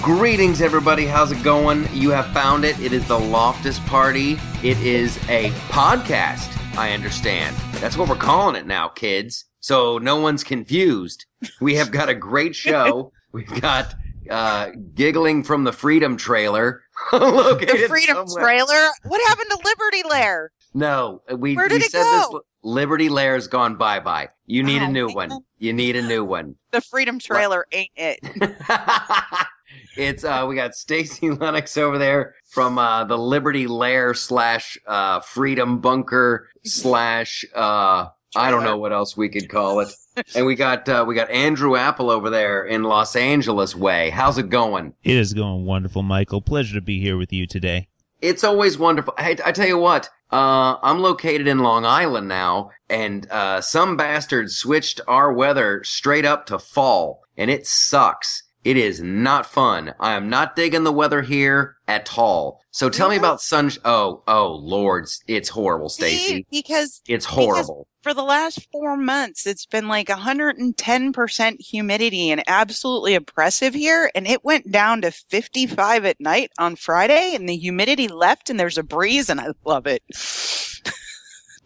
Greetings, everybody. How's it going? You have found it. It is the Loftus Party. It is a podcast, I understand. That's what we're calling it now, kids. So no one's confused. We have got a great show. We've got uh, giggling from the Freedom Trailer. The Freedom somewhere- Trailer. What happened to Liberty Lair? No, we, Where did we it said go? this. Liberty Lair's gone bye bye. You need a Oh, new man. one. You need a new one. The Freedom Trailer ain't it. it's uh we got Stacy Lennox over there from uh the Liberty Lair slash uh Freedom Bunker slash uh I don't know what else we could call it. And we got uh we got Andrew Apple over there in Los Angeles way. How's it going? It is going wonderful, Michael. Pleasure to be here with you today. It's always wonderful. Hey, I tell you what, uh, I'm located in Long Island now, and uh, some bastard switched our weather straight up to fall, and it sucks. It is not fun. I am not digging the weather here at all. So tell me about sun. Oh, oh, lords, it's horrible, Stacy. because It's horrible. for the last four months, it's been like 110% humidity and absolutely oppressive here. And it went down to 55 at night on Friday, and the humidity left, and there's a breeze, and I love it.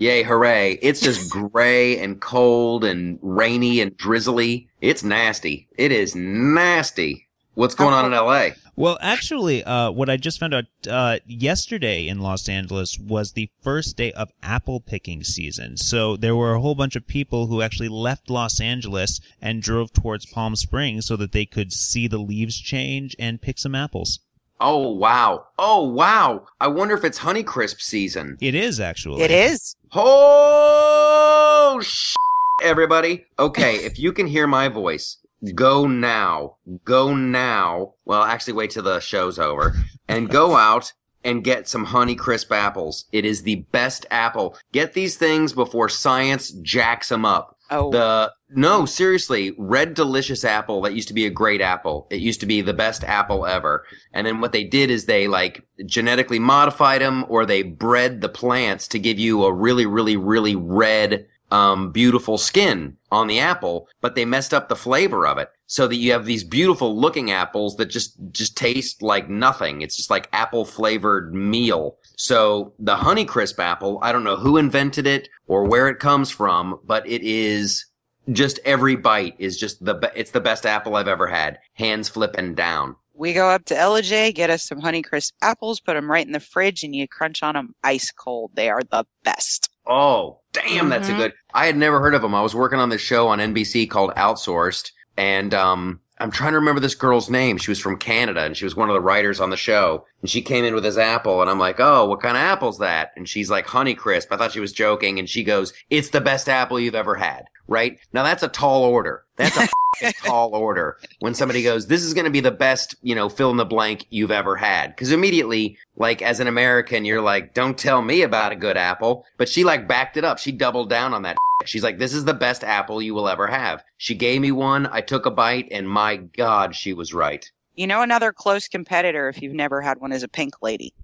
Yay, hooray! It's just gray and cold and rainy and drizzly. It's nasty. It is nasty. What's going on in L.A.? Well, actually, uh, what I just found out uh, yesterday in Los Angeles was the first day of apple picking season. So there were a whole bunch of people who actually left Los Angeles and drove towards Palm Springs so that they could see the leaves change and pick some apples. Oh wow! Oh wow! I wonder if it's Honeycrisp season. It is actually. It is. Oh sh! Everybody, okay. if you can hear my voice, go now. Go now. Well, actually, wait till the show's over, and go out and get some Honeycrisp apples. It is the best apple. Get these things before science jacks them up. Oh, The no, seriously, red delicious apple that used to be a great apple. It used to be the best apple ever. And then what they did is they like genetically modified them or they bred the plants to give you a really really really red um beautiful skin on the apple, but they messed up the flavor of it. So that you have these beautiful looking apples that just just taste like nothing. It's just like apple flavored meal. So the Honeycrisp apple, I don't know who invented it or where it comes from, but it is just every bite is just the be- it's the best apple I've ever had. Hands flipping down. we go up to LJ, get us some Honeycrisp apples, put them right in the fridge, and you crunch on them ice cold. They are the best. Oh, damn, that's a Mhm. good. I had never heard of them. I was working on this show on NBC called Outsourced, and um, I'm trying to remember this girl's name. She was from Canada, and she was one of the writers on the show. And she came in with this apple, and I'm like, "Oh, what kind of apple's that?" And she's like, "Honeycrisp." I thought she was joking, and she goes, "It's the best apple you've ever had." Right now, that's a tall order. That's a tall order when somebody goes, "This is going to be the best," you know, fill in the blank you've ever had. Because immediately, like as an American, you're like, "Don't tell me about a good apple." But she like backed it up. She doubled down on that. She's like, "This is the best apple you will ever have." She gave me one. I took a bite, and my God, she was right. You know, another close competitor, if you've never had one, is a pink lady.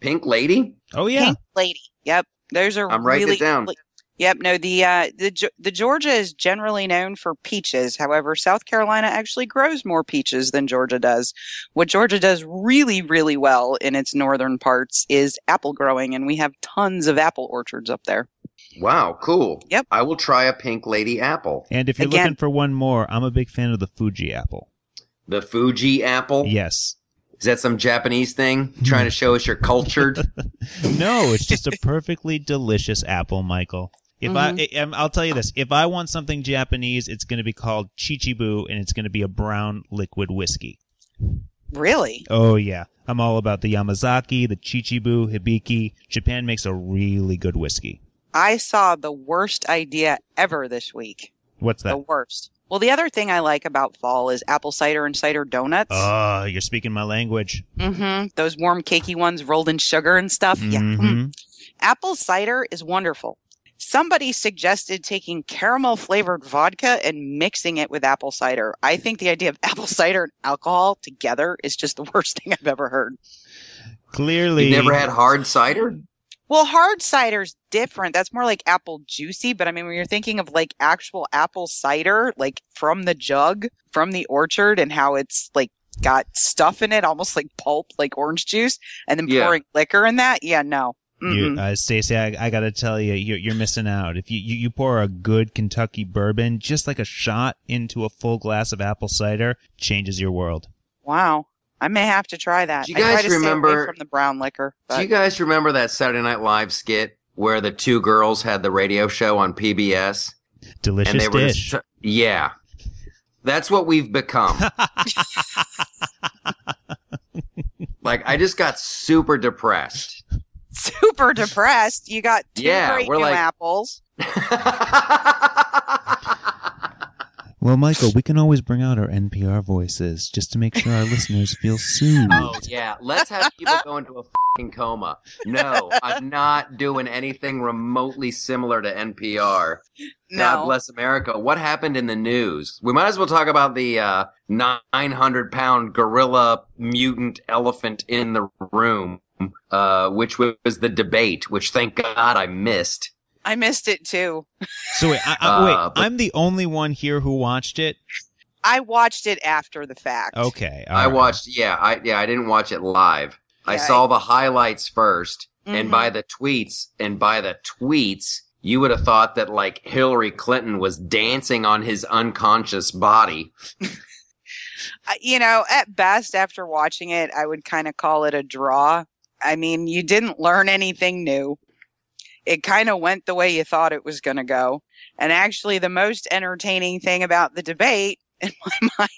Pink lady. Oh yeah. Pink lady. Yep. Those are I'm writing it really, down. Yep. No, the uh, the the Georgia is generally known for peaches. However, South Carolina actually grows more peaches than Georgia does. What Georgia does really, really well in its northern parts is apple growing, and we have tons of apple orchards up there. Wow, cool. Yep. I will try a pink lady apple. And if you're Again- looking for one more, I'm a big fan of the Fuji apple. The Fuji apple. Yes. Is that some Japanese thing? Trying to show us you're cultured? No, it's just a perfectly delicious apple, Michael. If I, I, um, I'll tell you this: if I want something Japanese, it's going to be called Chichibu, and it's going to be a brown liquid whiskey. Really? Oh yeah, I'm all about the Yamazaki, the Chichibu, Hibiki. Japan makes a really good whiskey. I saw the worst idea ever this week. What's that? The worst. Well, the other thing I like about fall is apple cider and cider donuts. Oh, you're speaking my language. mm-hmm. Those warm, cakey ones rolled in sugar and stuff. Yeah. Mm. Mhm. Apple cider is wonderful. Somebody suggested taking caramel flavored vodka and mixing it with apple cider. I think the idea of apple cider and alcohol together is just the worst thing I've ever heard. Clearly, You've never had hard cider? Well, hard cider's different. That's more like apple juicy, but I mean, when you're thinking of like actual apple cider, like from the jug, from the orchard, and how it's like got stuff in it, almost like pulp, like orange juice, and then Yeah. pouring liquor in that. Yeah, no. You, uh, Stacey, I, I gotta tell you, you're, you're missing out. If you, you, you pour a good Kentucky bourbon, just like a shot into a full glass of apple cider, changes your world. wow. I may have to try that. Do you I try guys to remember- from the brown liquor? Do you guys remember that Saturday Night Live skit where the two girls had the radio show on PBS? Delicious and they were dish. just, yeah. That's what we've become. like I just got super depressed. super depressed. You got two Yeah, great we're new like- apples. well, Michael, we can always bring out our NPR voices just to make sure our listeners feel soothed. oh yeah, let's have people go into a fucking coma. No, I'm not doing anything remotely similar to NPR. No. God bless America. What happened in the news? We might as well talk about the uh, 900 pound gorilla mutant elephant in the room, uh, which was the debate, which thank God I missed. I missed it too. So wait, I, I, Uh, wait, but- I'm the only one here who watched it. I watched it after the fact. Okay, all I right. watched, yeah, I yeah, I didn't watch it live. I Yeah, saw the highlights 1st and by the tweets, and by the tweets, you would have thought that like Hillary Clinton was dancing on his unconscious body. I- you know, at best, after watching it, I would kind of call it a draw. I mean, you didn't learn anything new. It kind of went the way you thought it was going to go. And actually, the most entertaining thing about the debate, in my mind,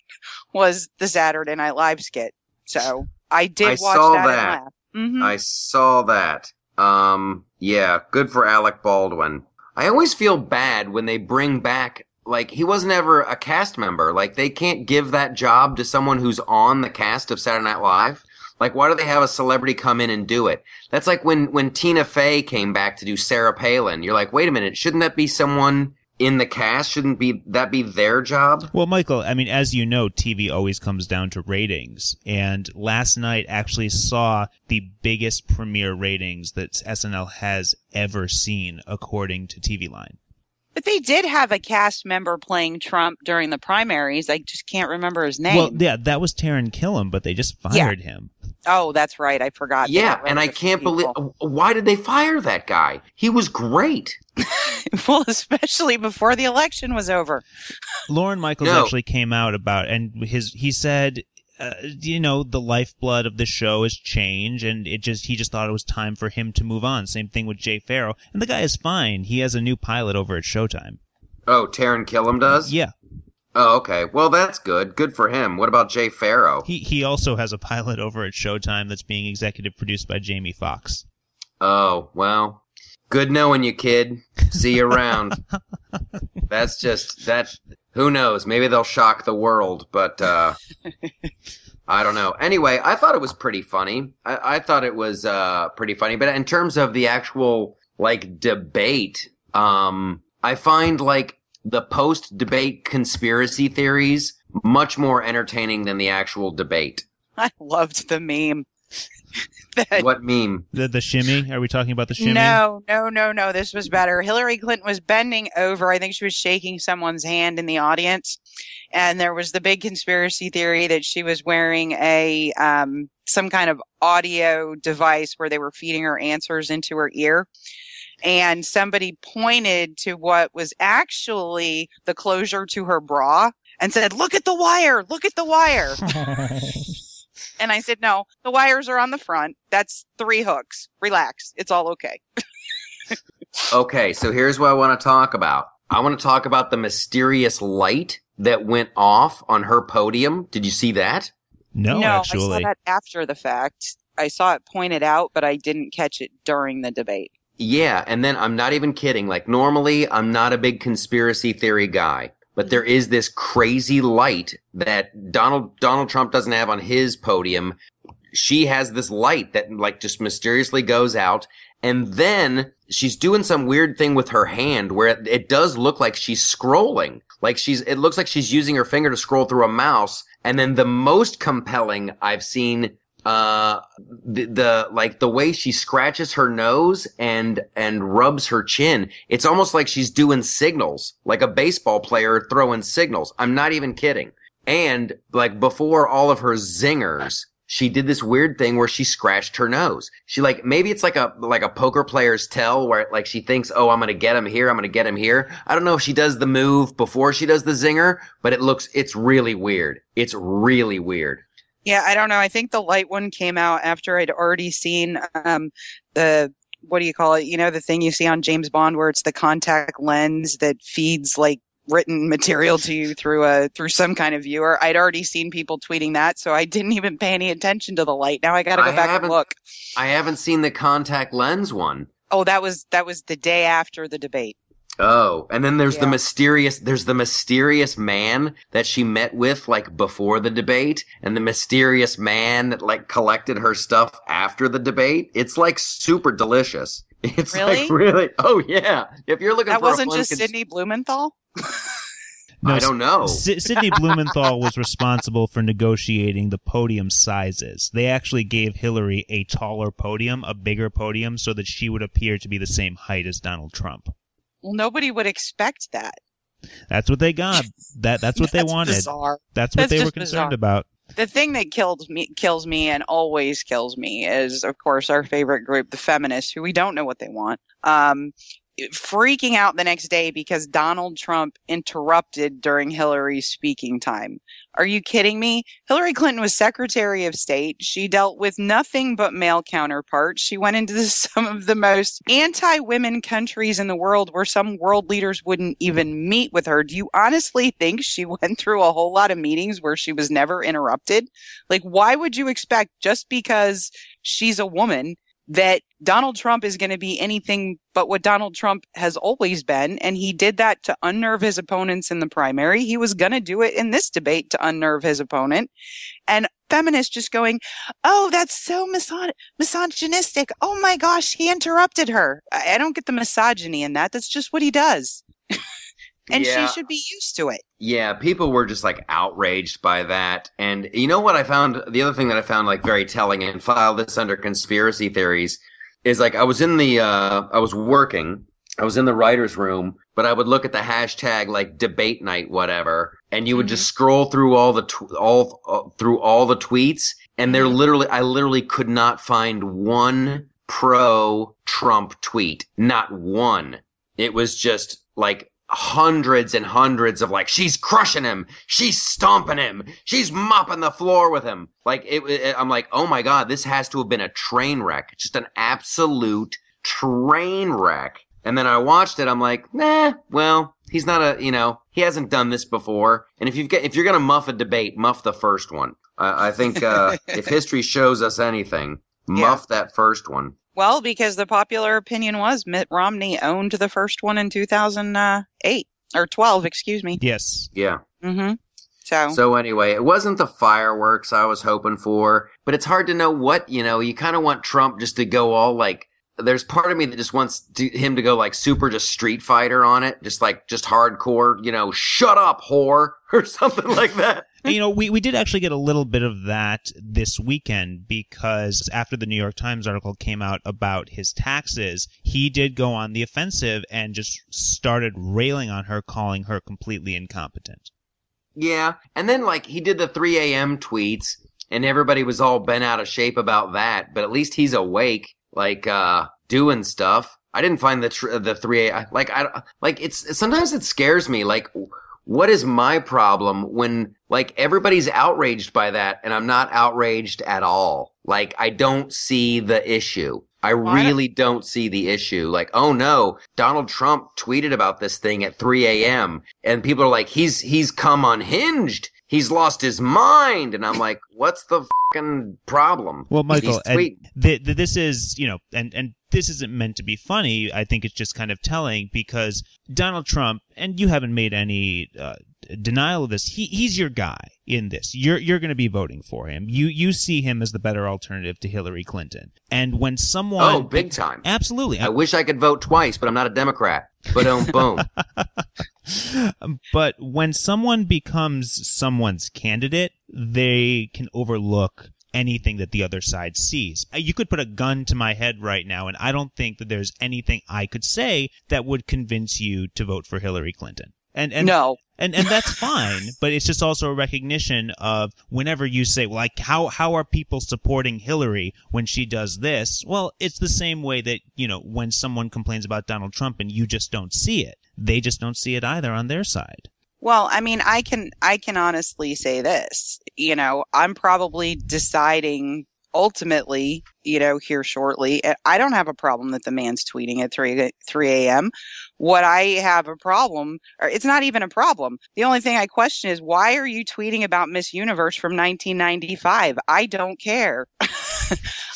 was the Saturday Night Live skit. So I did I watch saw that, that. Mhm. I saw that. Um, yeah, good for Alec Baldwin. I always feel bad when they bring back, like, he wasn't ever a cast member. Like, they can't give that job to someone who's on the cast of Saturday Night Live. Like, why do they have a celebrity come in and do it? That's like when, when Tina Fey came back to do Sarah Palin. You're like, wait a minute, shouldn't that be someone in the cast? Shouldn't be, that be their job? Well, Michael, I mean, as you know, TV always comes down to ratings. And last night actually saw the biggest premiere ratings that SNL has ever seen, according to TV Line. But they did have a cast member playing Trump during the primaries. I just can't remember his name. Well, yeah, that was Taran Killam, but they just fired him. Oh, that's right. I forgot. Yeah, and I can't believe, why did they fire that guy? He was great. well, especially before the election was over. Lorne Michaels No. actually came out about, and his he said, uh, you know, the lifeblood of the show has changed, and it just he just thought it was time for him to move on. Same thing with Jay Pharoah, and the guy is fine. He has a new pilot over at Showtime. Oh, Taran Killam does? Yeah, Oh, okay. Well, that's good. Good for him. What about Jay Pharoah? he he also has a pilot over at Showtime that's being executive produced by Jamie Foxx. Oh, well. Good knowing you, kid. See you around. that's just that. Who knows? Maybe they'll shock the world, but uh, I don't know. Anyway, I thought it was pretty funny. I, I thought it was uh, pretty funny. But in terms of the actual like debate, um, I find like the post-debate conspiracy theories much more entertaining than the actual debate. I loved the meme. That- What meme? The the shimmy? Are we talking about the shimmy? No, no, no, no. This was better. Hillary Clinton was bending over. I think she was shaking someone's hand in the audience. And there was the big conspiracy theory that she was wearing a, um, some kind of audio device where they were feeding her answers into her ear. And somebody pointed to what was actually the closure to her bra and said, look at the wire, look at the wire. And I said, no, the wires are on the front. That's three hooks. Relax. It's all okay. Okay, so here's what I want to talk about. I want to talk about the mysterious light that went off on her podium. Did you see that? no, I saw actually. that after the fact. I saw it pointed out, but I didn't catch it during the debate. Yeah, and then I'm not even kidding. Like normally I'm not a big conspiracy theory guy, but there is this crazy light that Donald Donald Trump doesn't have on his podium. She has this light that like just mysteriously goes out and then she's doing some weird thing with her hand where it, it does look like she's scrolling. Like she's it looks like she's using her finger to scroll through a mouse and then the most compelling I've seen uh the, the like the way she scratches her nose and and rubs her chin it's almost like she's doing signals like a baseball player throwing signals i'm not even kidding And like before all of her zingers, she did this weird thing where she scratched her nose. She like maybe it's like a like a poker player's tell where like she thinks, "Oh, I'm going to get him here. I'm going to get him here." I don't know if she does the move before she does the zinger, but it looks it's really weird. It's really weird. Yeah, I don't know. I think the light one came out after I'd already seen um, the what do you call it? You know, the thing you see on James Bond where it's the contact lens that feeds like written material to you through a through some kind of viewer. I'd already seen people tweeting that, so I didn't even pay any attention to the light. Now I got to go I back and look. I haven't seen the contact lens one. Oh, that was that was the day after the debate. Oh, and then there's the mysterious there's the mysterious man that she met with like before the debate and the mysterious man that like collected her stuff after the debate. It's like super delicious. It's Really? like really Oh yeah. If you're looking That for a wasn't fun just cons- Sidney Blumenthal. no, I don't know. Sy- Sidney Blumenthal was responsible for negotiating the podium sizes. They actually gave Hillary a taller podium, a bigger podium, so that she would appear to be the same height as Donald Trump. Well, nobody would expect that. That's what they got. That that's what they wanted. Bizarre. That's what That's they were concerned bizarre. about. The thing that kills me, kills me, and always kills me is, of course, our favorite group, the feminists, who we don't know what they want. Um, freaking out the next day because Donald Trump interrupted during Hillary's speaking time. Are you kidding me? Hillary Clinton was Secretary of State. She dealt with nothing but male counterparts. She went into the, some of the most anti-women countries in the world where some world leaders wouldn't even meet with her. Do you honestly think she went through a whole lot of meetings where she was never interrupted? Like, why would you expect just because she's a woman that Donald Trump is going to be anything but what Donald Trump has always been. And he did that to unnerve his opponents in the primary. He was going to do it in this debate to unnerve his opponent. And feminists just going, Oh, that's so miso- misogynistic. Oh my gosh, he interrupted her. I, I don't get the misogyny in that. That's just what he does. And Yeah. she should be used to it. Yeah, people were just like outraged by that. And you know what I found? The other thing that I found like very telling and file this under conspiracy theories is like I was in the, uh, I was working, I was in the writer's room, but I would look at the hashtag like debate night, whatever, and you would just scroll through all the, tw- all, uh, through all the tweets. And there literally, I literally could not find one pro Trump tweet. Not one. It was just like hundreds and hundreds of like she's crushing him. She's stomping him. She's mopping the floor with him. Like it, it- i'm like oh my god this has to have been a train wreck. Just an absolute train wreck. And then i watched it. I'm like nah well he's not a you know he hasn't done this before. And if you've got if you're gonna muff a debate muff the first one. I, I think uh if history shows us anything muff that first one Well, because the popular opinion was Mitt Romney owned the first one in 2008 or 12, excuse me. Yes. yeah Mm-hmm. So, So anyway, it wasn't the fireworks I was hoping for, but it's hard to know what, you know, you kind of want Trump just to go all like, there's part of me that just wants to, him to go like super just Street Fighter on it, just like, just hardcore, you know, shut up, whore, or something like that. You know, we, we did actually get a little bit of that this weekend because after the New York Times article came out about his taxes, he did go on the offensive and just started railing on her, calling her completely incompetent. Yeah. And then like he did the 3 a.m. tweets and everybody was all bent out of shape about that, but at least he's awake, like, uh, doing stuff. I didn't find the, tr- the 3 a, like, I, like it's, sometimes it scares me. Like, what is my problem when like everybody's outraged by that and I'm not outraged at all? Like, I don't see the issue. I really don't see the issue. Like, oh no, Donald Trump tweeted about this thing at 3 a.m. and people are like, he's, he's come unhinged. He's lost his mind. And I'm like, what's the fucking problem? Well, Michael, and tweet- th- th- this is, you know, and, and this isn't meant to be funny. I think it's just kind of telling because Donald Trump, and you haven't made any uh, denial of this. He he's your guy in this. You're you're going to be voting for him. You you see him as the better alternative to Hillary Clinton. And when someone oh, big time. absolutely, I wish I could vote twice, but I'm not a Democrat. But um, boom. but when someone becomes someone's candidate, they can overlook anything that the other side sees. Uh, You could put a gun to my head right now, and I don't think that there's anything I could say that would convince you to vote for Hillary Clinton. And and no. And and that's fine, but it's just also a recognition of whenever you say, well, like how how are people supporting Hillary when she does this? Well, it's the same way that, you know, when someone complains about Donald Trump and you just don't see it. They just don't see it either on their side. Well, I mean, I can I can honestly say this. You know, I'm probably deciding ultimately, you know, here shortly. I don't have a problem that the man's tweeting at 3 3 a.m. What I have a problem, or it's not even a problem. The only thing I question is why are you tweeting about Miss Universe from 1995? I don't care.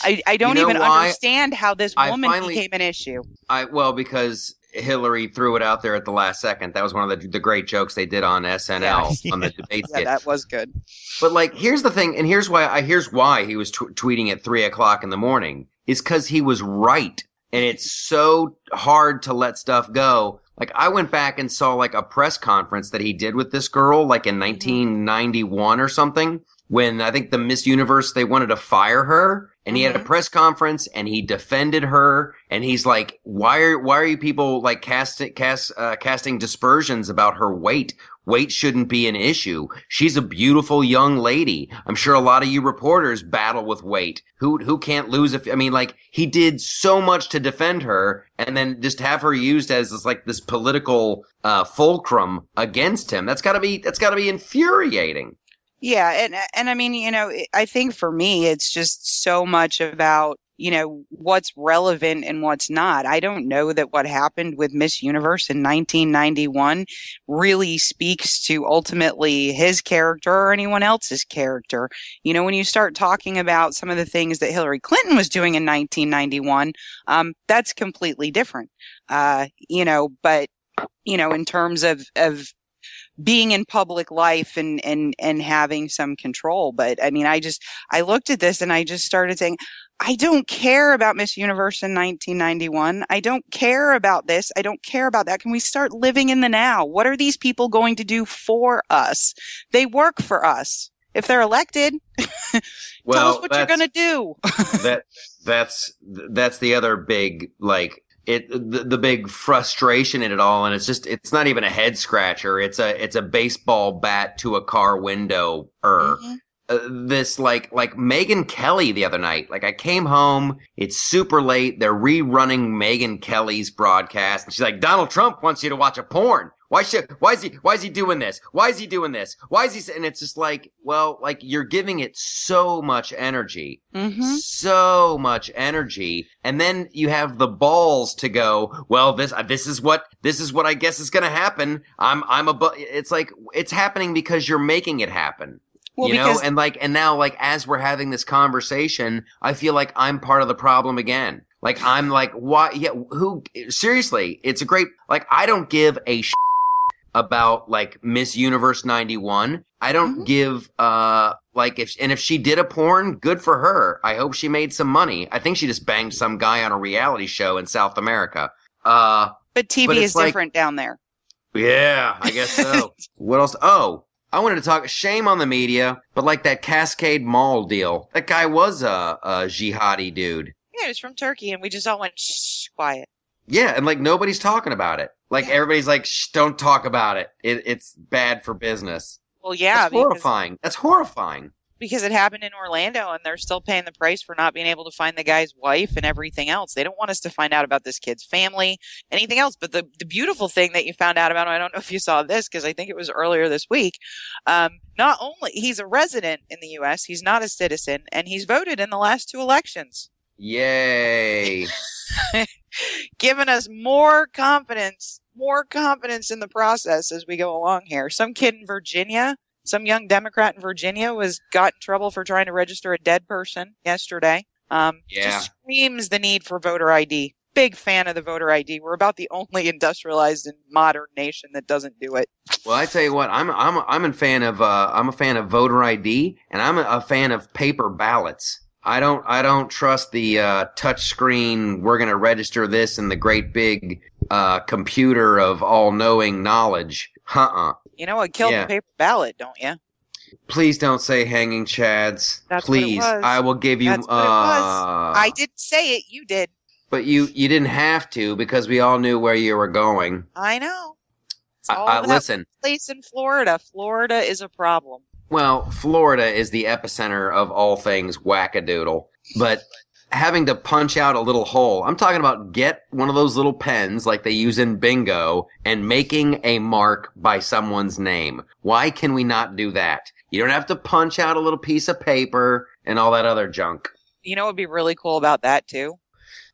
I, I don't You know even why? understand how this woman finally- became an issue. I well because Hillary threw it out there at the last second. That was one of the the great jokes they did on SNL on the debate Yeah, that was good. But like, here's the thing, and here's why I here's why he was tw- tweeting at three o'clock in the morning is because he was right, and it's so hard to let stuff go. Like, I went back and saw like a press conference that he did with this girl, like in 1991 or something, when I think the Miss Universe they wanted to fire her, and he had a Mhm. press conference and he defended her, and he's like, "Why are why are you people like casting cast uh, casting dispersions about her weight? Weight shouldn't be an issue. She's a beautiful young lady. I'm sure a lot of you reporters battle with weight. Who who can't lose if I mean like he did so much to defend her and then just have her used as this like this political uh fulcrum against him. That's got to be that's got to be infuriating. Yeah, and and I mean, you know, I think for me, it's just so much about you know what's relevant and what's not. I don't know that what happened with Miss Universe in 1991 really speaks to ultimately his character or anyone else's character. You know, when you start talking about some of the things that Hillary Clinton was doing in 1991, um, that's completely different. Uh, you know, but you know, in terms of of being in public life and and and having some control but i mean i just i looked at this and i just started saying i don't care about miss universe in 1991 i don't care about this. I don't care about that. Can we start living in the now? What are these people going to do for us? They work for us. If they're elected Well, tell us what you're going to do. that that's that's the other big like it the, the big frustration in it all and it's just it's not even a head scratcher. It's a it's a baseball bat to a car window er Mhm. Uh, this like like Megyn Kelly the other night. Like I came home, it's super late. They're rerunning Megyn Kelly's broadcast, and she's like, "Donald Trump wants you to watch a porn. Why should? Why is he? Why is he doing this? Why is he doing this? Why is he?" s-" And it's just like, well, like you're giving it so much energy, Mhm. so much energy, and then you have the balls to go. Well, this uh, this is what this is what I guess is going to happen. I'm I'm a. Bu-. It's like it's happening because you're making it happen well you know and like and now like as we're having this conversation i feel like i'm part of the problem again like i'm like why yeah who seriously it's a great like i don't give a sh- about like miss universe 91 i don't Mhm. give uh like if and if she did a porn good for her i hope she made some money i think she just banged some guy on a reality show in south america uh but tv but is like- different down there yeah, I guess so. what else? Oh, I wanted to talk. Shame on the media, but like that Cascade Mall deal. That guy was a, a jihadi dude. yeah it was from turkey and we just all went shh quiet Yeah, and like nobody's talking about it. Like Yeah. everybody's like, Shh, don't talk about it. it. It's bad for business. well yeah That's horrifying. That's horrifying. Because it happened in Orlando and they're still paying the price for not being able to find the guy's wife and everything else. They don't want us to find out about this kid's family, anything else. But the, the beautiful thing that you found out about, I don't know if you saw this because I think it was earlier this week. Um, not only he's a resident in the U.S., he's not a citizen and he's voted in the last two elections, Yay. giving us more confidence, more confidence in the process as we go along here. Some kid in Virginia some young Democrat in Virginia was got in trouble for trying to register a dead person yesterday. Um, Yeah. just screams the need for voter ID. Big fan of the voter ID. We're about the only industrialized and modern nation that doesn't do it. Well, I tell you what, I'm I'm I'm a fan of uh, I'm a fan of voter ID, and I'm a, a fan of paper ballots. I don't I don't trust the uh, touch screen. We're gonna register this in the great big uh, computer of all knowing knowledge. Uh-uh. You know what killed Yeah. the paper ballot, don't you? Please don't say hanging chads. That's what it Please, was. I will give you. That's what it uh, was. I didn't say it. You did. But you you didn't have to because we all knew where you were going. I know. I, I, listen, place in Florida. Florida is a problem. well, Florida is the epicenter of all things wackadoodle, but having to punch out a little hole. I'm talking about get one of those little pens like they use in bingo and making a mark by someone's name. Why can we not do that? You don't have to punch out a little piece of paper and all that other junk. You know what would be really cool about that too?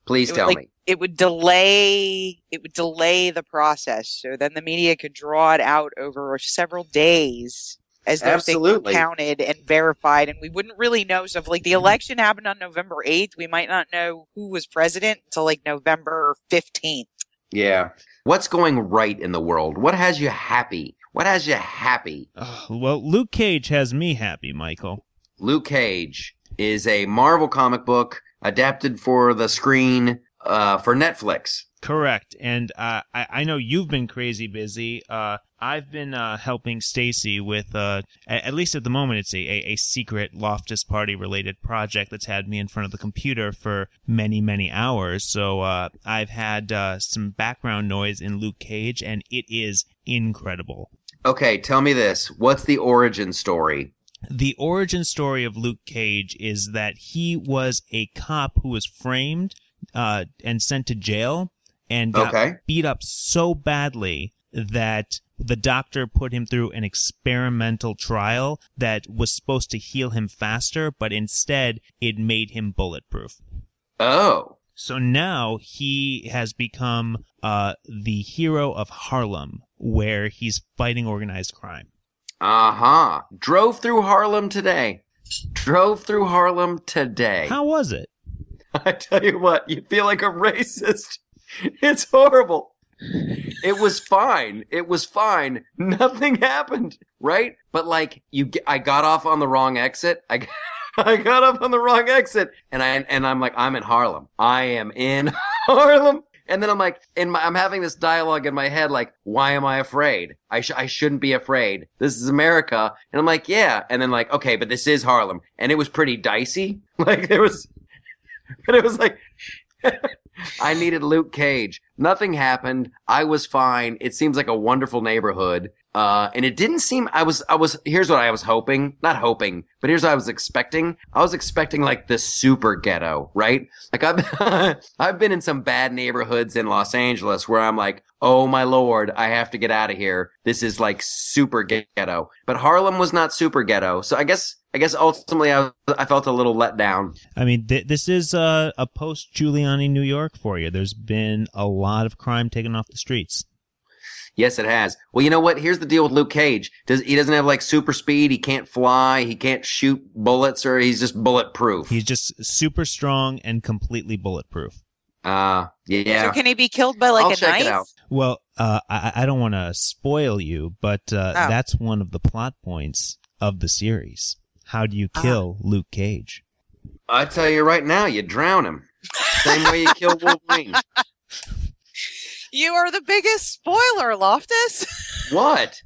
Please It would, tell like, me. It would delay it would delay the process so then the media could draw it out over several days as those things were Absolutely. counted and verified and we wouldn't really know so if like the election happened on November 8th we might not know who was president until like November 15th. Yeah. What's going right in the world? What has you happy? What has you happy? Ugh, well, Luke Cage has me happy, Michael. Luke Cage is a Marvel comic book adapted for the screen uh, for Netflix. Correct. And uh, I, I know you've been crazy busy. Uh, I've been uh, helping Stacy with, uh, a- at least at the moment, it's a, a, a secret Loftus Party related project that's had me in front of the computer for many, many hours. So uh, I've had uh, some background noise in Luke Cage, and it is incredible. Okay, tell me this. What's the origin story? The origin story of Luke Cage is that he was a cop who was framed uh, and sent to jail and got Okay. beat up so badly that the doctor put him through an experimental trial that was supposed to heal him faster, but instead it made him bulletproof. Oh. So now he has become uh, the hero of Harlem, where he's fighting organized crime. Uh-huh. Drove through Harlem today. Drove through Harlem today. How was it? I tell you what, you feel like a racist. It's horrible. It was fine. It was fine. Nothing happened, right? But like you, I got off on the wrong exit. I I got off on the wrong exit, and I and I'm like, I'm in Harlem. I am in Harlem. And then I'm like, in my, I'm having this dialogue in my head, like, why am I afraid? I sh- I shouldn't be afraid. This is America. And I'm like, yeah. And then like, okay, but this is Harlem, and it was pretty dicey. Like there was, but it was like, I needed Luke Cage. Nothing happened. I was fine. It seems like a wonderful neighborhood. Uh, and it didn't seem, I was, I was, here's what I was hoping, not hoping, but here's what I was expecting. I was expecting like the super ghetto, right? Like I've, I've been in some bad neighborhoods in Los Angeles where I'm like, oh my lord, I have to get out of here. This is like super ghetto. But Harlem was not super ghetto. So I guess, I guess ultimately I, I felt a little let down. I mean, th- this is uh, a post Giuliani New York for you. There's been a lot of crime taken off the streets. Yes, it has. Well, you know what? Here's the deal with Luke Cage. Does he doesn't have like super speed? He can't fly. He can't shoot bullets, or he's just bulletproof. He's just super strong and completely bulletproof. uh yeah. So can he be killed by like I'll a check knife? it out. Well, uh, I, I don't want to spoil you, but uh, Oh. that's one of the plot points of the series. How do you Ah. kill Luke Cage? I tell you right now, you drown him. Same way you kill Wolverine. You are the biggest spoiler, Loftus. What?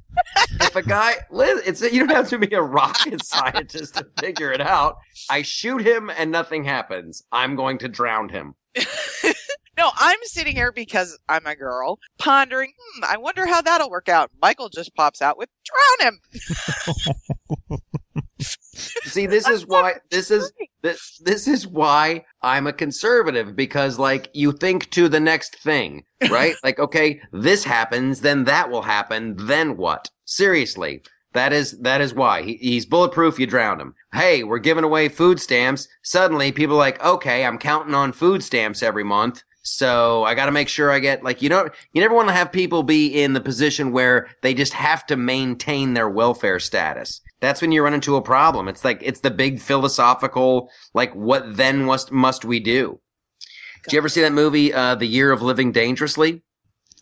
if a guy, Liz, it's you don't have to be a rocket scientist to figure it out. I shoot him and nothing happens. I'm going to drown him. no, I'm sitting here because I'm a girl, pondering, hmm, I wonder how that'll work out. Michael just pops out with drown him. See, this is why this is this this is why I'm a conservative because like you think to the next thing, right? like okay, this happens, then that will happen, then what? Seriously. That is that is why he, he's bulletproof. You drown him. Hey, we're giving away food stamps. Suddenly, people are like, okay, I'm counting on food stamps every month, so I got to make sure I get like you know you never want to have people be in the position where they just have to maintain their welfare status. That's when you run into a problem. It's like it's the big philosophical like what then must must we do? Did you ever see that movie, uh, The Year of Living Dangerously?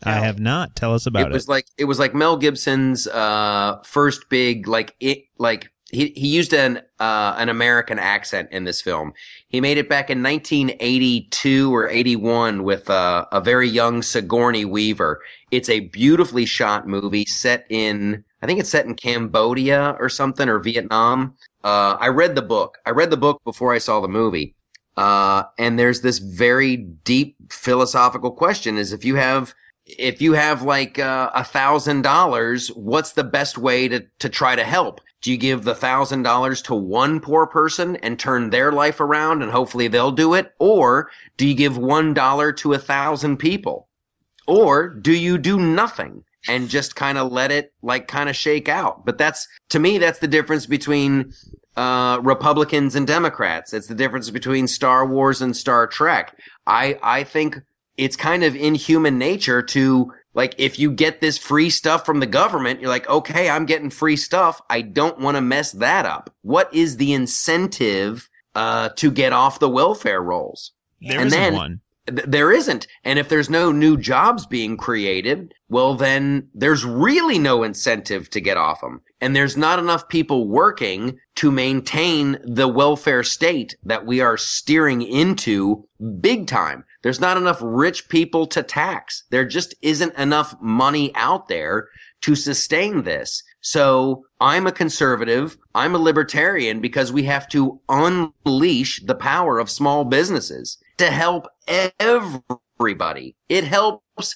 I have not. Tell us about it it. was like it was like Mel Gibson's uh first big like it like he he used an uh an American accent in this film. He made it back in 1982 or 81 with uh, a very young Sigourney Weaver. It's a beautifully shot movie set in I think it's set in Cambodia or something or Vietnam. Uh I read the book. I read the book before I saw the movie. Uh and there's this very deep philosophical question is if you have if you have like uh, a thousand dollars, what's the best way to, to try to help? Do you give the thousand dollars to one poor person and turn their life around and hopefully they'll do it? Or do you give one dollar to a thousand people? Or do you do nothing and just kind of let it like kind of shake out? But that's, to me, that's the difference between uh, Republicans and Democrats. It's the difference between Star Wars and Star Trek. I, I think it's kind of in human nature to like if you get this free stuff from the government you're like okay i'm getting free stuff i don't want to mess that up what is the incentive uh, to get off the welfare rolls There And then- one. Th- there isn't. And if there's no new jobs being created well then there's really no incentive to get off them and there's not enough people working to maintain the welfare state that we are steering into big time. There's not enough rich people to tax. There just isn't enough money out there to sustain this. So I'm a conservative. I'm a libertarian because we have to unleash the power of small businesses to help everybody. It helps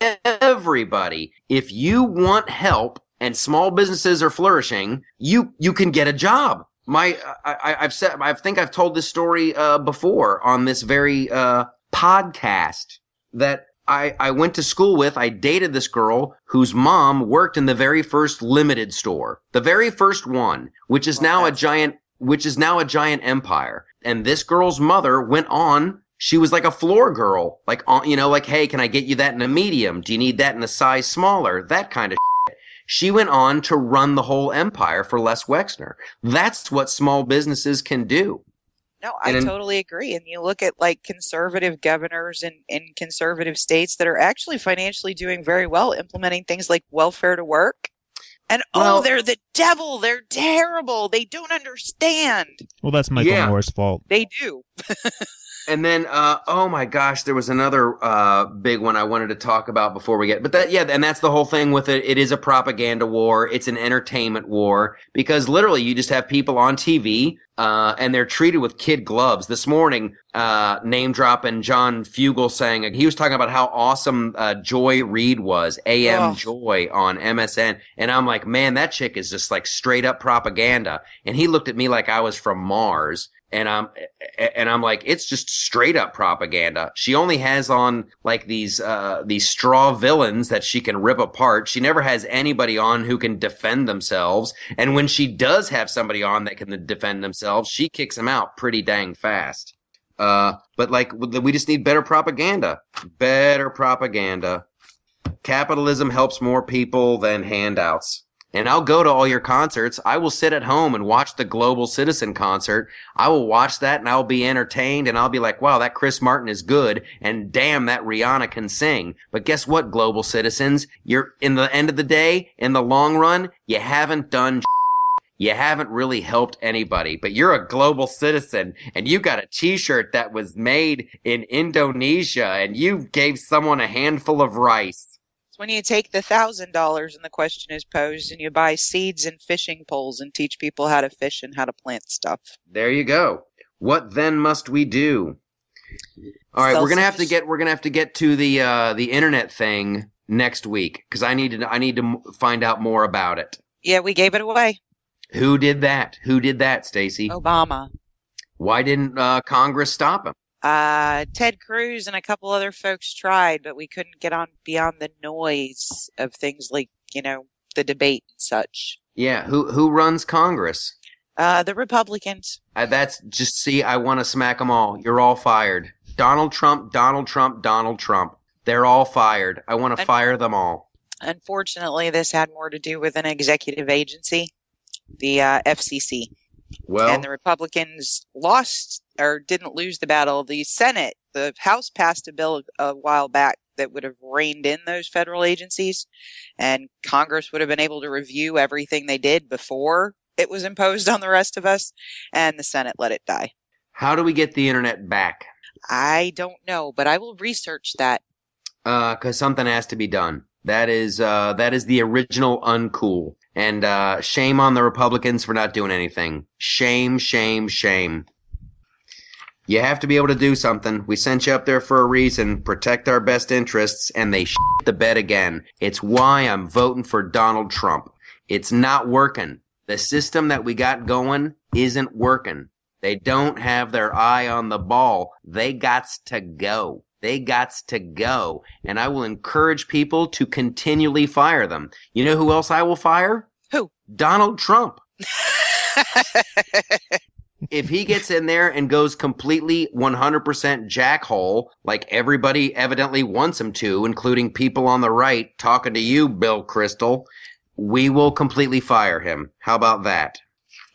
everybody. If you want help and small businesses are flourishing, you, you can get a job. My, I, I- I've said, I think I've told this story, uh, before on this very, uh, podcast that I, I went to school with. I dated this girl whose mom worked in the very first limited store, the very first one, which is now a giant, which is now a giant empire. And this girl's mother went on. She was like a floor girl, like uh, you know, like, hey, can I get you that in a medium? Do you need that in a size smaller? That kind of. Shit. She went on to run the whole empire for Les Wexner. That's what small businesses can do. No, I in- totally agree. And you look at like conservative governors in, in conservative states that are actually financially doing very well, implementing things like welfare to work. And oh, Well- oh, they're the devil. They're terrible. They don't understand. Well, that's Michael Yeah. Moore's fault. They do. And then, uh, oh my gosh, there was another uh, big one I wanted to talk about before we get. But that, yeah, and that's the whole thing with it. It is a propaganda war. It's an entertainment war because literally you just have people on TV uh, and they're treated with kid gloves. This morning, uh, name dropping John Fugelsang he was talking about how awesome uh, Joy Reid was, AM Oh. Joy on MSN, and I'm like, man, that chick is just like straight up propaganda. And he looked at me like I was from Mars and I'm and I'm like, it's just straight up propaganda. She only has on like these uh these straw villains that she can rip apart. She never has anybody on who can defend themselves. And when she does have somebody on that can defend themselves, she kicks them out pretty dang fast. Uh, but like we just need better propaganda. Better propaganda. Capitalism helps more people than handouts. And I'll go to all your concerts. I will sit at home and watch the Global Citizen concert. I will watch that and I'll be entertained and I'll be like, wow, that Chris Martin is good. And damn, that Rihanna can sing. But guess what, Global Citizens? You're, in the end of the day, in the long run, you haven't done you haven't really helped anybody, but you're a global citizen and you got a t-shirt that was made in Indonesia and you gave someone a handful of rice. When you take the thousand dollars and the question is posed and you buy seeds and fishing poles and teach people how to fish and how to plant stuff. There you go. What then must we do? All right, we're gonna have to get we're gonna have to get to the uh, the internet thing next week because I need to I need to find out more about it. Yeah, we gave it away. Who did that? Who did that, Stacy? Obama. Why didn't uh, Congress stop him? Uh, Ted Cruz and a couple other folks tried, but we couldn't get on beyond the noise of things like, you know, the debate and such. Yeah, who who runs Congress? Uh, the Republicans. Uh, that's just see. I want to smack them all. You're all fired. Donald Trump, Donald Trump, Donald Trump. They're all fired. I want to And- fire them all. Unfortunately, this had more to do with an executive agency, the uh, FCC. Well, and the Republicans lost or didn't lose the battle. The Senate, the House passed a bill a while back that would have reined in those federal agencies, and Congress would have been able to review everything they did before it was imposed on the rest of us, and the Senate let it die. how do we get the internet back? I don't know, but I will research that. Uh, cause something has to be done. That is, uh, that is the original uncool. And, uh, shame on the Republicans for not doing anything. Shame, shame, shame. You have to be able to do something. We sent you up there for a reason. Protect our best interests, and they shit the bed again. It's why I'm voting for Donald Trump. It's not working. The system that we got going isn't working. They don't have their eye on the ball. They gots to go. They gots to go. And I will encourage people to continually fire them. You know who else I will fire? Who? Donald Trump. if he gets in there and goes completely 100% jackhole, like everybody evidently wants him to, including people on the right talking to you, Bill Kristol, we will completely fire him. How about that?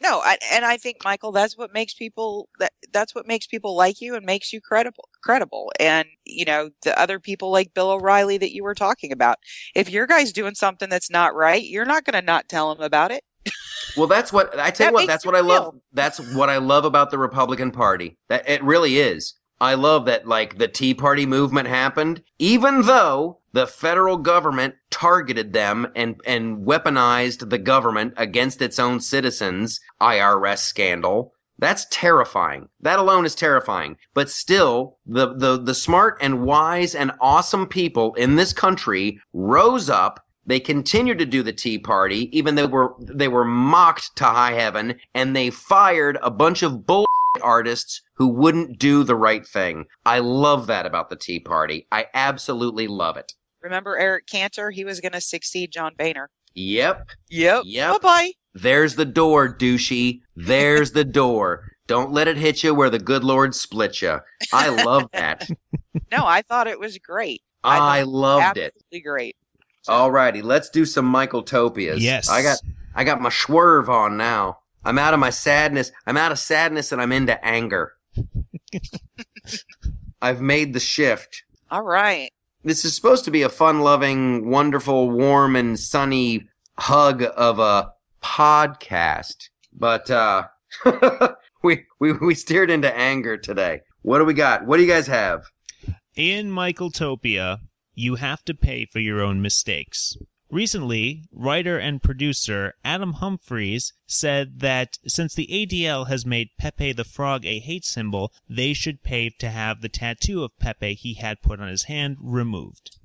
No, I, and I think Michael, that's what makes people that that's what makes people like you and makes you credible. Credible, and you know the other people like Bill O'Reilly that you were talking about. If your guy's doing something that's not right, you're not going to not tell him about it. Well, that's what I tell That you what. That's what I love. feel. That's what I love about the Republican Party. That it really is. I love that like the Tea Party movement happened, even though the federal government targeted them and and weaponized the government against its own citizens. IRS scandal. That's terrifying. That alone is terrifying. But still, the, the, the smart and wise and awesome people in this country rose up they continued to do the Tea Party, even though were, they were mocked to high heaven, and they fired a bunch of bull artists who wouldn't do the right thing. I love that about the Tea Party. I absolutely love it. Remember Eric Cantor? He was going to succeed John Boehner. Yep. Yep. Yep. Bye bye. There's the door, douchey. There's the door. Don't let it hit you where the good Lord split you. I love that. No, I thought it was great. I I loved it. Absolutely great. Alrighty, let's do some Michael Topias. Yes. I got I got my swerve on now. I'm out of my sadness. I'm out of sadness and I'm into anger. I've made the shift. All right. This is supposed to be a fun loving, wonderful, warm and sunny hug of a podcast. But uh we we we steered into anger today. What do we got? What do you guys have? In Michaeltopia, you have to pay for your own mistakes. Recently, writer and producer Adam Humphries said that since the ADL has made Pepe the Frog a hate symbol, they should pay to have the tattoo of Pepe he had put on his hand removed.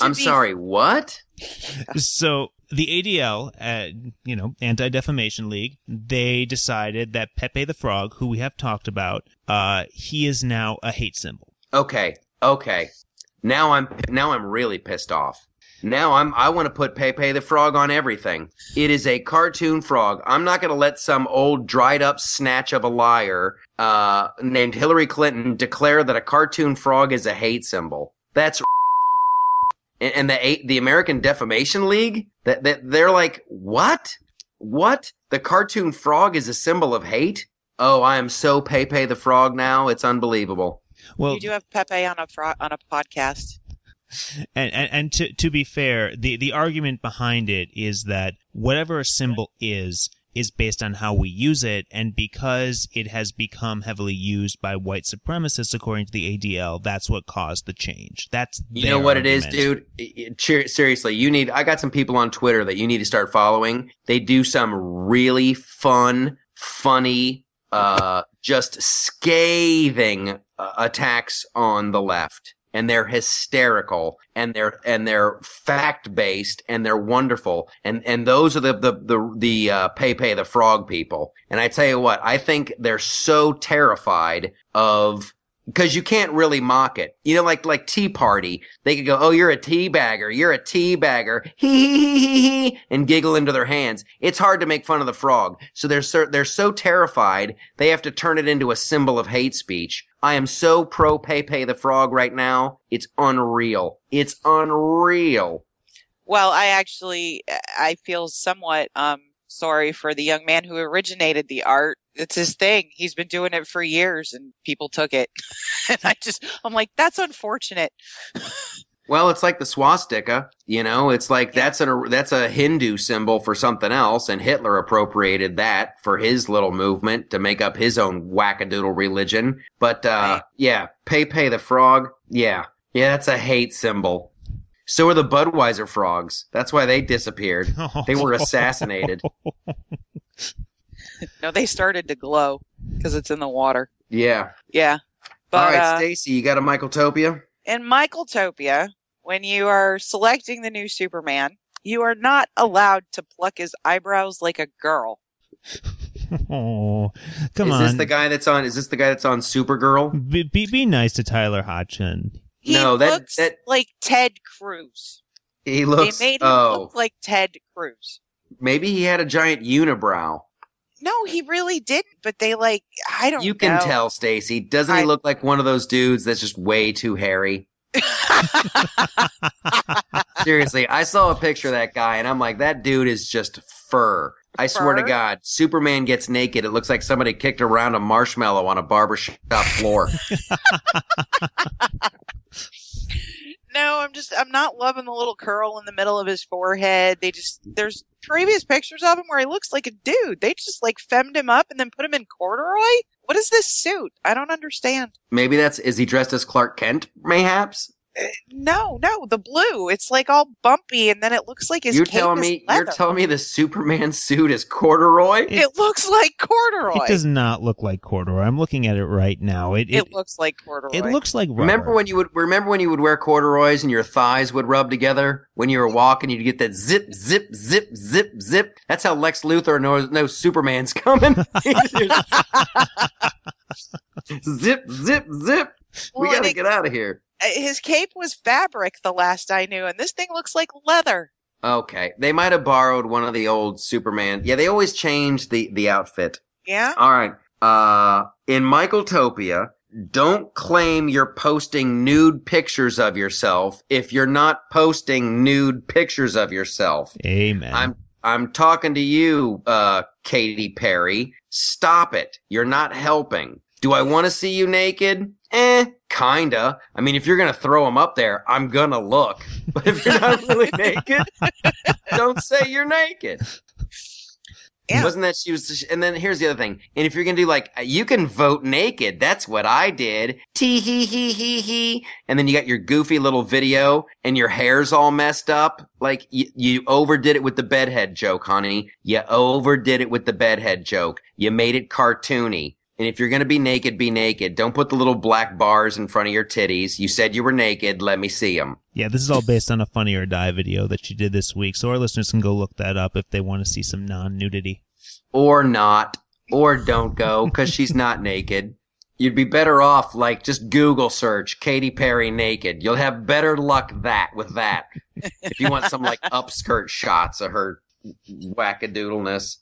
I'm be- sorry, what? so the ADL, uh, you know, Anti Defamation League, they decided that Pepe the Frog, who we have talked about, uh, he is now a hate symbol. Okay, okay. Now I'm now I'm really pissed off. Now I'm I want to put Pepe the Frog on everything. It is a cartoon frog. I'm not going to let some old dried up snatch of a liar uh, named Hillary Clinton declare that a cartoon frog is a hate symbol. That's and, and the the American Defamation League that that they're like what what the cartoon frog is a symbol of hate. Oh, I am so Pepe the Frog now. It's unbelievable. Well, you do have Pepe on a fro- on a podcast. And, and, and to, to be fair, the, the argument behind it is that whatever a symbol is, is based on how we use it. And because it has become heavily used by white supremacists, according to the ADL, that's what caused the change. That's You know what it is, dude? I- I- Seriously, you need. I got some people on Twitter that you need to start following. They do some really fun, funny, uh, just scathing uh, attacks on the left, and they're hysterical, and they're and they're fact based, and they're wonderful, and and those are the the the the uh, Pepe the Frog people. And I tell you what, I think they're so terrified of because you can't really mock it. You know, like like Tea Party, they could go, "Oh, you're a tea bagger, you're a tea bagger," hee hee hee hee hee, and giggle into their hands. It's hard to make fun of the frog, so they're so, they're so terrified they have to turn it into a symbol of hate speech. I am so pro Pepe the Frog right now. It's unreal. It's unreal. Well, I actually I feel somewhat um sorry for the young man who originated the art. It's his thing. He's been doing it for years and people took it. and I just I'm like that's unfortunate. Well, it's like the swastika, you know. It's like that's a that's a Hindu symbol for something else, and Hitler appropriated that for his little movement to make up his own wackadoodle religion. But uh, Right. yeah, Pepe the Frog, yeah, yeah, that's a hate symbol. So are the Budweiser frogs. That's why they disappeared. They were assassinated. No, they started to glow. because it's in the water. Yeah. Yeah. But All right, uh, Stacy, you got a Michaeltopia? in Michaeltopia, when you are selecting the new Superman, you are not allowed to pluck his eyebrows like a girl. Oh, come is on. this the guy that's on? Is this the guy that's on Supergirl? Be, be, be nice to Tyler Hodgson. He No, that- looks that- like Ted Cruz. He looks. they made him oh, look like Ted Cruz. maybe he had a giant unibrow. No, he really didn't. But they like I don't. You can know. tell, Stacy. Doesn't he look like one of those dudes that's just way too hairy? Seriously, I saw a picture of that guy, and I'm like, that dude is just fur. I swear to God, Superman gets naked. It looks like somebody kicked around a marshmallow on a barbershop floor. no, I'm just I'm not loving the little curl in the middle of his forehead. They just there's previous pictures of him where he looks like a dude. They just like femmed him up and then put him in corduroy. What is this suit? I don't understand. Maybe that's is he dressed as Clark Kent? Mayhaps. Uh, No, no, the blue. It's like all bumpy, and then it looks like his You're cape telling is me you're telling me the Superman suit is corduroy? it looks like corduroy. It does not look like corduroy. I'm looking at it right now. It it, It looks like corduroy. it looks like rubber. Remember when you would remember when you would wear corduroys and your thighs would rub together when you were walking? You'd get that zip, zip, zip, zip, zip. That's how Lex Luthor knows no Superman's coming. zip, zip, zip. We gotta and get out of here. His cape was fabric the last I knew, and this thing looks like leather. Okay, they might have borrowed one of the old Superman. Yeah, they always change the the outfit. Yeah. All right. Uh, in Michaeltopia, don't claim you're posting nude pictures of yourself if you're not posting nude pictures of yourself. Amen. I'm I'm talking to you, uh, Katy Perry. Stop it. You're not helping. Do I want to see you naked? Eh, kinda. I mean, if you're gonna throw them up there, I'm gonna look. But if you're not really naked, don't say you're naked. Yeah. Wasn't that she was? And then here's the other thing. And if you're gonna do like, uh, you can vote naked. That's what I did. Tee hee hee hee hee. And then you got your goofy little video, and your hair's all messed up. Like you, you overdid it with the bedhead joke, honey. You overdid it with the bedhead joke. You made it cartoony. And if you're gonna be naked, be naked. Don't put the little black bars in front of your titties. You said you were naked. Let me see them. yeah, this is all based on a Funny or Die video that she did this week, so our listeners can go look that up if they want to see some non-nudity. or not, or don't go because she's not naked. You'd be better off like just Google search Katy Perry naked. You'll have better luck that with that. if you want some like upskirt shots of her wackadoodleness,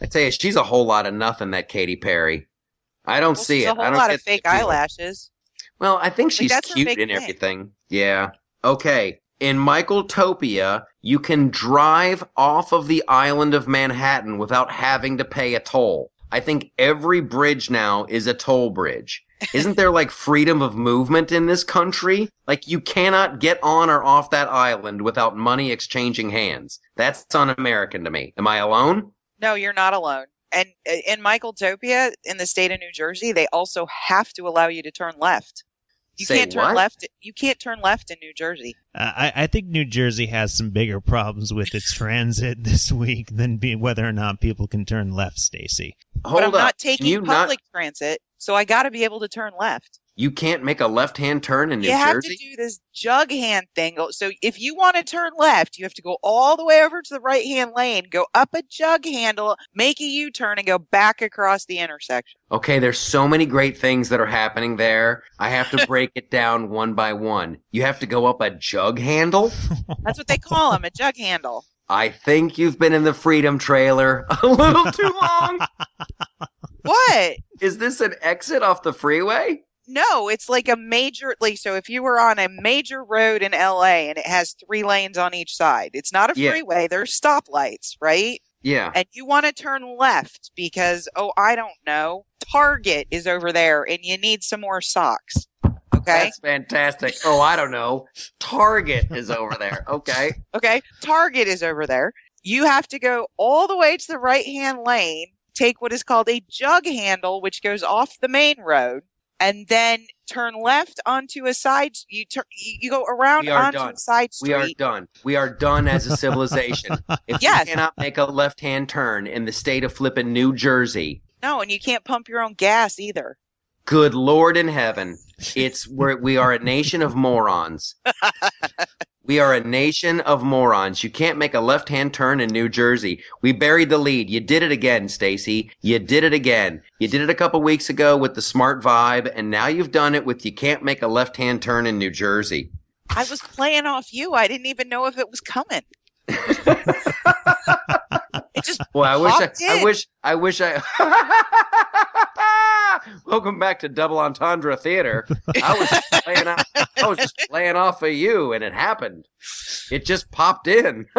I tell you, she's a whole lot of nothing. That Katy Perry. I don't Well, see it. A whole I don't lot of fake eyelashes. Well, I think she's her cute and thing. everything. Yeah. Okay. In Michaeltopia, you can drive off of the island of Manhattan without having to pay a toll. I think every bridge now is a toll bridge. Isn't there like freedom of movement in this country? Like you cannot get on or off that island without money exchanging hands. That's un-American to me. Am I alone? No, you're not alone. And uh, in Michaeltopia, in the state of New Jersey, they also have to allow you to turn left. You Say can't turn what? left. You can't turn left in New Jersey. Uh, I, I think New Jersey has some bigger problems with its transit this week than be whether or not people can turn left, Stacy. Hold but I'm up. not taking you not public transit, so I got to be able to turn left. you can't make a left-hand turn in New you have Jersey? to do this jug hand thing. So if you want to turn left, you have to go all the way over to the right hand lane, go up a jug handle, make a U turn, and go back across the intersection. Okay, there's so many great things that are happening there. I have to break it down one by one. You have to go up a jug handle? That's what they call them, a jug handle. I think you've been in the Freedom trailer a little too long. What? Is this an exit off the freeway? No, it's like a major like so if you were on a major road in LA and it has three lanes on each side. It's not a Yeah. freeway, there's stoplights, right? Yeah. And you want to turn left because oh, I don't know, Target is over there and you need some more socks. Okay? That's fantastic. Oh, I don't know. Target is over there. Okay. Okay? Target is over there. You have to go all the way to the right-hand lane, take what is called a jug handle which goes off the main road. And then turn left onto a side. You turn. You go around We are onto done. a side street. We are done. We are done as a civilization. If Yes. you cannot make a left-hand turn in the state of flippin' New Jersey, No, and you can't pump your own gas either. Good Lord in heaven. It's where we are a nation of morons. We are a nation of morons. You can't make a left-hand turn in New Jersey. We buried the lead. You did it again, Stacy. You did it again. You did it a couple weeks ago with the smart vibe, and now you've done it with you can't make a left-hand turn in New Jersey. I was playing off you. I didn't even know if it was coming. It just Well, I wish I, popped I wish I wish I Welcome back to Double Entendre Theater. I was just playing off, I was just playing off of you and it happened. It just popped in.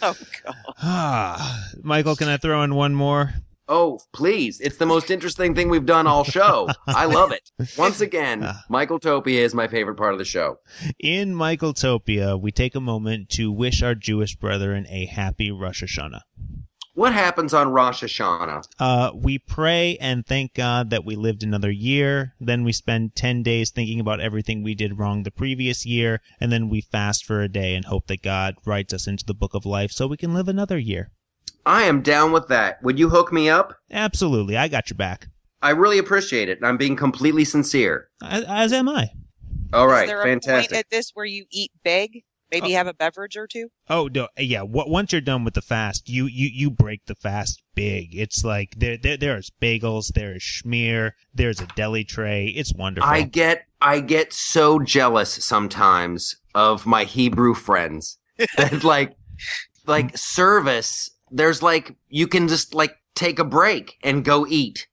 Oh god. Michael, can I throw in one more? Oh, please. It's the most interesting thing we've done all show. I love it. Once again, Ah. Michael Topia is my favorite part of the show. In Michaeltopia, we take a moment to wish our Jewish brethren a happy Rosh Hashanah. What happens on Rosh Hashanah? Uh, we pray and thank God that we lived another year. Then we spend 10 days thinking about everything we did wrong the previous year. And then we fast for a day and hope that God writes us into the book of life so we can live another year. I am down with that. Would you hook me up? Absolutely. I got your back. I really appreciate it. and I'm being completely sincere. As, as am I. All right. Is right, there a fantastic. point at this where you eat big? Maybe oh. have a beverage or two? Oh no, yeah. w- Once you're done with the fast, you you you break the fast big. It's like there there there's bagels, there is schmear, there's a deli tray. It's wonderful. I get I get so jealous sometimes of my Hebrew friends that like like service there's like you can just like take a break and go eat.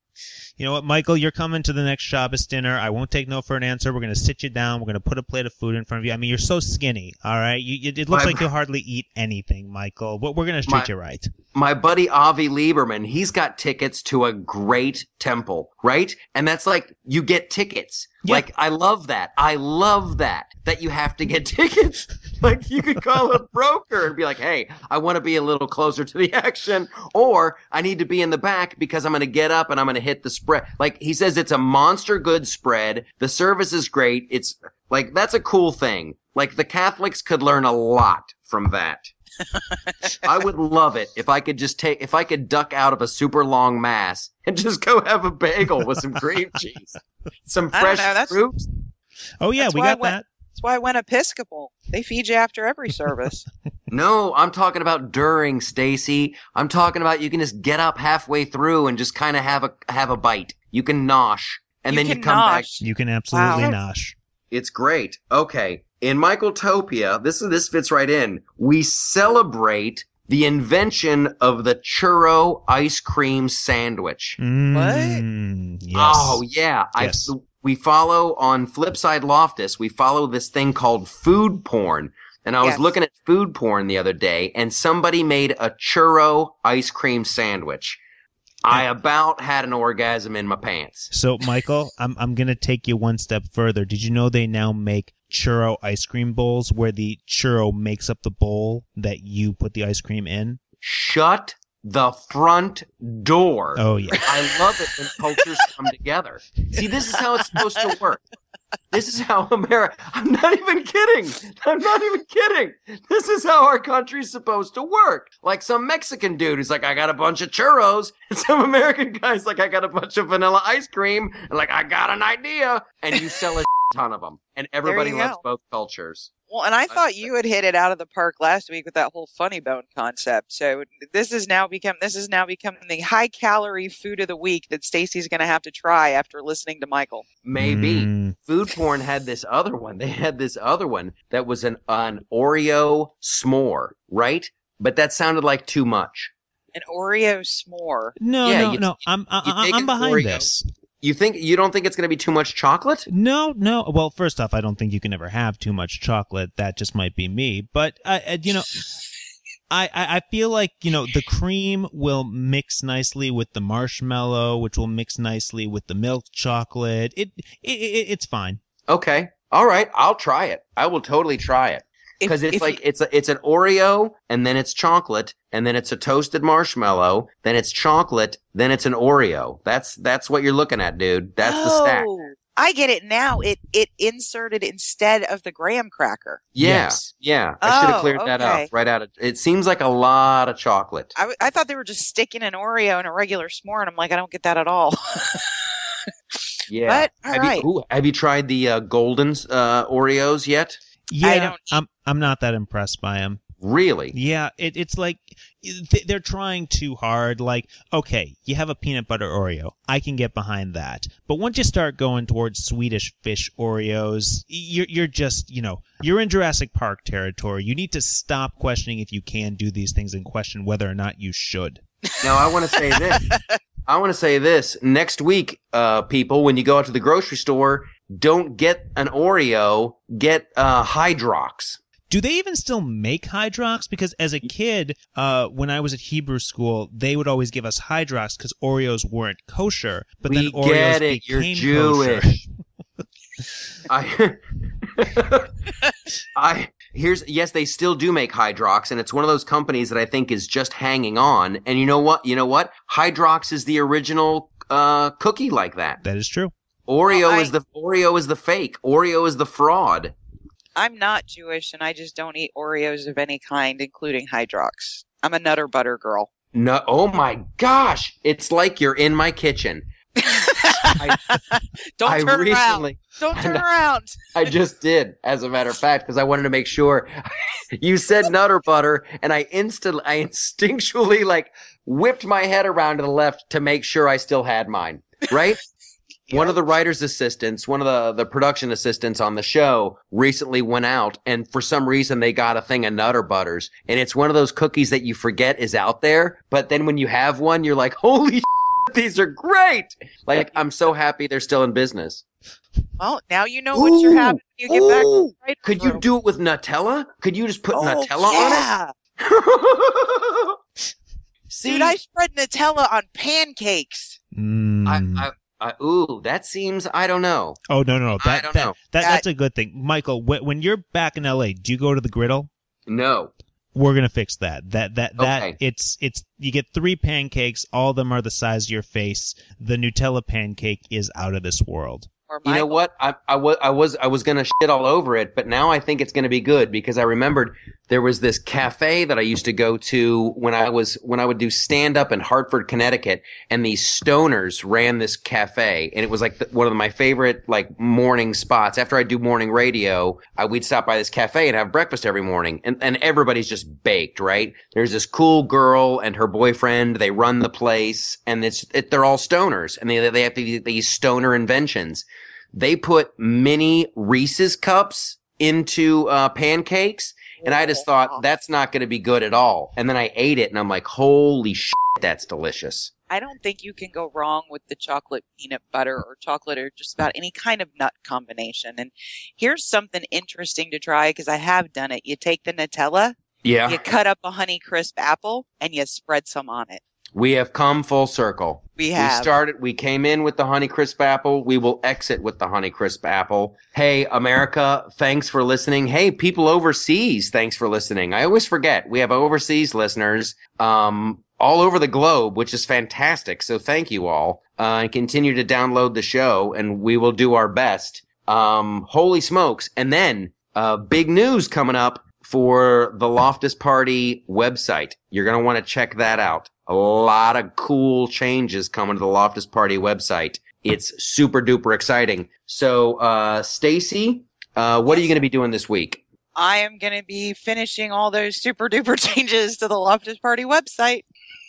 You know what, Michael? You're coming to the next Shabbos dinner. I won't take no for an answer. We're gonna sit you down. We're gonna put a plate of food in front of you. I mean, you're so skinny. All right, you, you, it looks My- like you hardly eat anything, Michael. But we're gonna treat My- you right. My buddy Avi Lieberman, he's got tickets to a great temple, right? And that's like you get tickets. Yeah. Like I love that. I love that that you have to get tickets. like you could call a broker and be like, "Hey, I want to be a little closer to the action or I need to be in the back because I'm going to get up and I'm going to hit the spread." Like he says it's a monster good spread. The service is great. It's like that's a cool thing. Like the Catholics could learn a lot from that. I would love it if I could just take, if I could duck out of a super long mass and just go have a bagel with some cream cheese, some fresh know, that's- fruit. Oh yeah, That's we why I got went- that. That's why I went Episcopal. They feed you after every service. No, I'm talking about during, Stacy. I'm talking about you can just get up halfway through and just kind of have a have a bite. You can nosh, and You then you can come back. You can absolutely Wow. nosh. It's great. Okay. In Michaeltopia, this is this fits right in. We celebrate the invention of the churro ice cream sandwich. Mm, yes. Oh yeah, Yes. I we follow on Flipside Loftus. We follow this thing called food porn, and I was looking at food porn the other day, and somebody made a churro ice cream sandwich. I about had an orgasm in my pants. So, Michael, I'm I'm gonna take you one step further. Did you know they now make churro ice cream bowls where the churro makes up the bowl that you put the ice cream in? Shut the front door. Oh yeah. I love it when cultures come together. See, this is how it's supposed to work. This is how America. I'm not even kidding. I'm not even kidding. This is how our country's supposed to work. Like some Mexican dude who's like, I got a bunch of churros, and some American guy's like, I got a bunch of vanilla ice cream, and like, I got an idea, and you sell a ton of them, and everybody loves go. both cultures. Well, and I thought you had hit it out of the park last week with that whole funny bone concept. So this is now become this is now becoming the high calorie food of the week that Stacy's going to have to try after listening to Michael. Maybe. Mm, Food porn had this other one. They had this other one that was an an Oreo s'more, right? But that sounded like too much. An Oreo s'more. no, Yeah, no, you- no. I'm I, you I, take I'm behind Oreo. this. You think you don't think it's going to be too much chocolate? No, no. Well, first off, I don't think you can ever have too much chocolate. That just might be me. But uh, uh, you know, I, I I feel like you know the cream will mix nicely with the marshmallow, which will mix nicely with the milk chocolate. It, it, it it's fine. Okay. All right, I'll try it. I will totally try it. If- Because it's if like you- it's a, it's an Oreo, and then it's chocolate, and then it's a toasted marshmallow, then it's chocolate, then it's an Oreo. That's that's what you're looking at, dude. That's the stack. Oh, I get it now. It it inserted instead of the graham cracker. Yeah, Yes. yeah. I should have Oh, cleared that okay. up right out of. It seems like a lot of chocolate. I, I thought they were just sticking an Oreo in a regular s'more, and I'm like, I don't get that at all. Yeah. But all have right, you ooh, have you tried the uh, golden uh, Oreos yet? Yeah, don't- I'm I'm not that impressed by him. Really? Yeah, it, it's like they're trying too hard. Like, okay, you have a peanut butter Oreo. I can get behind that. But once you start going towards Swedish fish Oreos, you're, you're just, you know, you're in Jurassic Park territory. You need to stop questioning if you can do these things and question whether or not you should. Now I want to say this. I want to say this. Next week, uh, people, when you go out to the grocery store, don't get an Oreo. Get uh, Hydrox. Do they even still make Hydrox? Because as a kid, uh, when I was at Hebrew school, they would always give us Hydrox because Oreos weren't kosher. But we then Oreos get it. You're became kosher. Jewish. I, I here's yes, they still do make Hydrox, and it's one of those companies that I think is just hanging on. And you know what? You know what? Hydrox is the original uh, cookie like that. That is true. Oreo Well, I- is the Oreo is the fake. Oreo is the fraud. I'm not Jewish, and I just don't eat Oreos of any kind, including Hydrox. I'm a Nutter Butter girl. No, oh my gosh! It's like you're in my kitchen. don't I turn around. Don't turn around. I just did, as a matter of fact, because I wanted to make sure. you said Nutter Butter, and I instantly, I instinctually like whipped my head around to the left to make sure I still had mine. Right. One of the writer's assistants, one of the, the production assistants on the show recently went out and for some reason they got a thing of Nutter Butters. And it's one of those cookies that you forget is out there. But then when you have one, you're like, holy these are great. Like, I'm so happy they're still in business. Well, now you know what you're having when you get back. To the writer's Could you room. do it with Nutella? Could you just put Oh, Nutella yeah. on it? See, Dude, I spread Nutella on pancakes. Mm. I, I, I, ooh, that seems, I don't know. oh no, no, no. I That, don't that, know. that That- that's a good thing, Michael. When, when you're back in LA, do you go to the griddle? No. We're gonna fix that. That that that Okay. it's it's you get three pancakes. All of them are the size of your face. The Nutella pancake is out of this world. You know what? I, I was I was I was gonna shit all over it, but now I think it's gonna be good because I remembered there was this cafe that I used to go to when I was when I would do stand up in Hartford, Connecticut, and these stoners ran this cafe, and it was like the, one of my favorite like morning spots. After I do morning radio, I we'd stop by this cafe and have breakfast every morning, and and everybody's just baked, right? There's this cool girl and her boyfriend. They run the place, and it's it, they're all stoners, and they they have these, stoner inventions they put mini Reese's cups into uh, pancakes, and I just thought that's not going to be good at all. And then I ate it, and I'm like, holy shit, that's delicious. I don't think you can go wrong with the chocolate peanut butter or chocolate or just about any kind of nut combination. And here's something interesting to try because I have done it. You take the Nutella, Yeah, you cut up a Honey Crisp apple, and you spread some on it. we have come full circle. We We started. We came in with the Honey Crisp apple. We will exit with the Honey Crisp apple. Hey, America, thanks for listening. Hey, people overseas, thanks for listening. I always forget we have overseas listeners, um, all over the globe, which is fantastic. So thank you all, uh, and continue to download the show, and we will do our best. Um, holy smokes! And then, uh, big news coming up for the Loftus Party website. You're gonna want to check that out. A lot of cool changes coming to the Loftus Party website. It's super duper exciting. So, uh, Stacy, uh, what are you going to be doing this week? I am going to be finishing all those super duper changes to the Loftus Party website.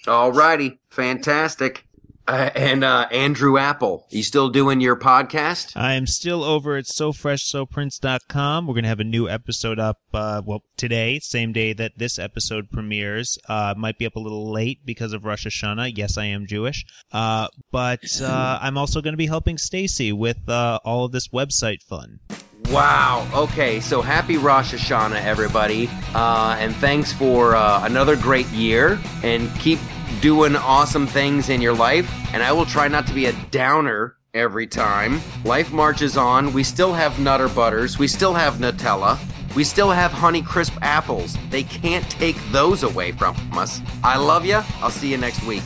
Alrighty, fantastic. Uh, and uh, Andrew Apple, you still doing your podcast? I am still over at SoFreshSoPrince.com. We're going to have a new episode up, uh, well, today, same day that this episode premieres. Uh, might be up a little late because of Rosh Hashanah. Yes, I am Jewish. Uh, but, uh, I'm also going to be helping Stacy with, uh, all of this website fun. Wow. Okay. So happy Rosh Hashanah, everybody. Uh, and thanks for uh, another great year. And keep doing awesome things in your life. And I will try not to be a downer every time. Life marches on. We still have Nutter Butters. We still have Nutella. We still have Honey Crisp apples. They can't take those away from us. I love you. I'll see you next week.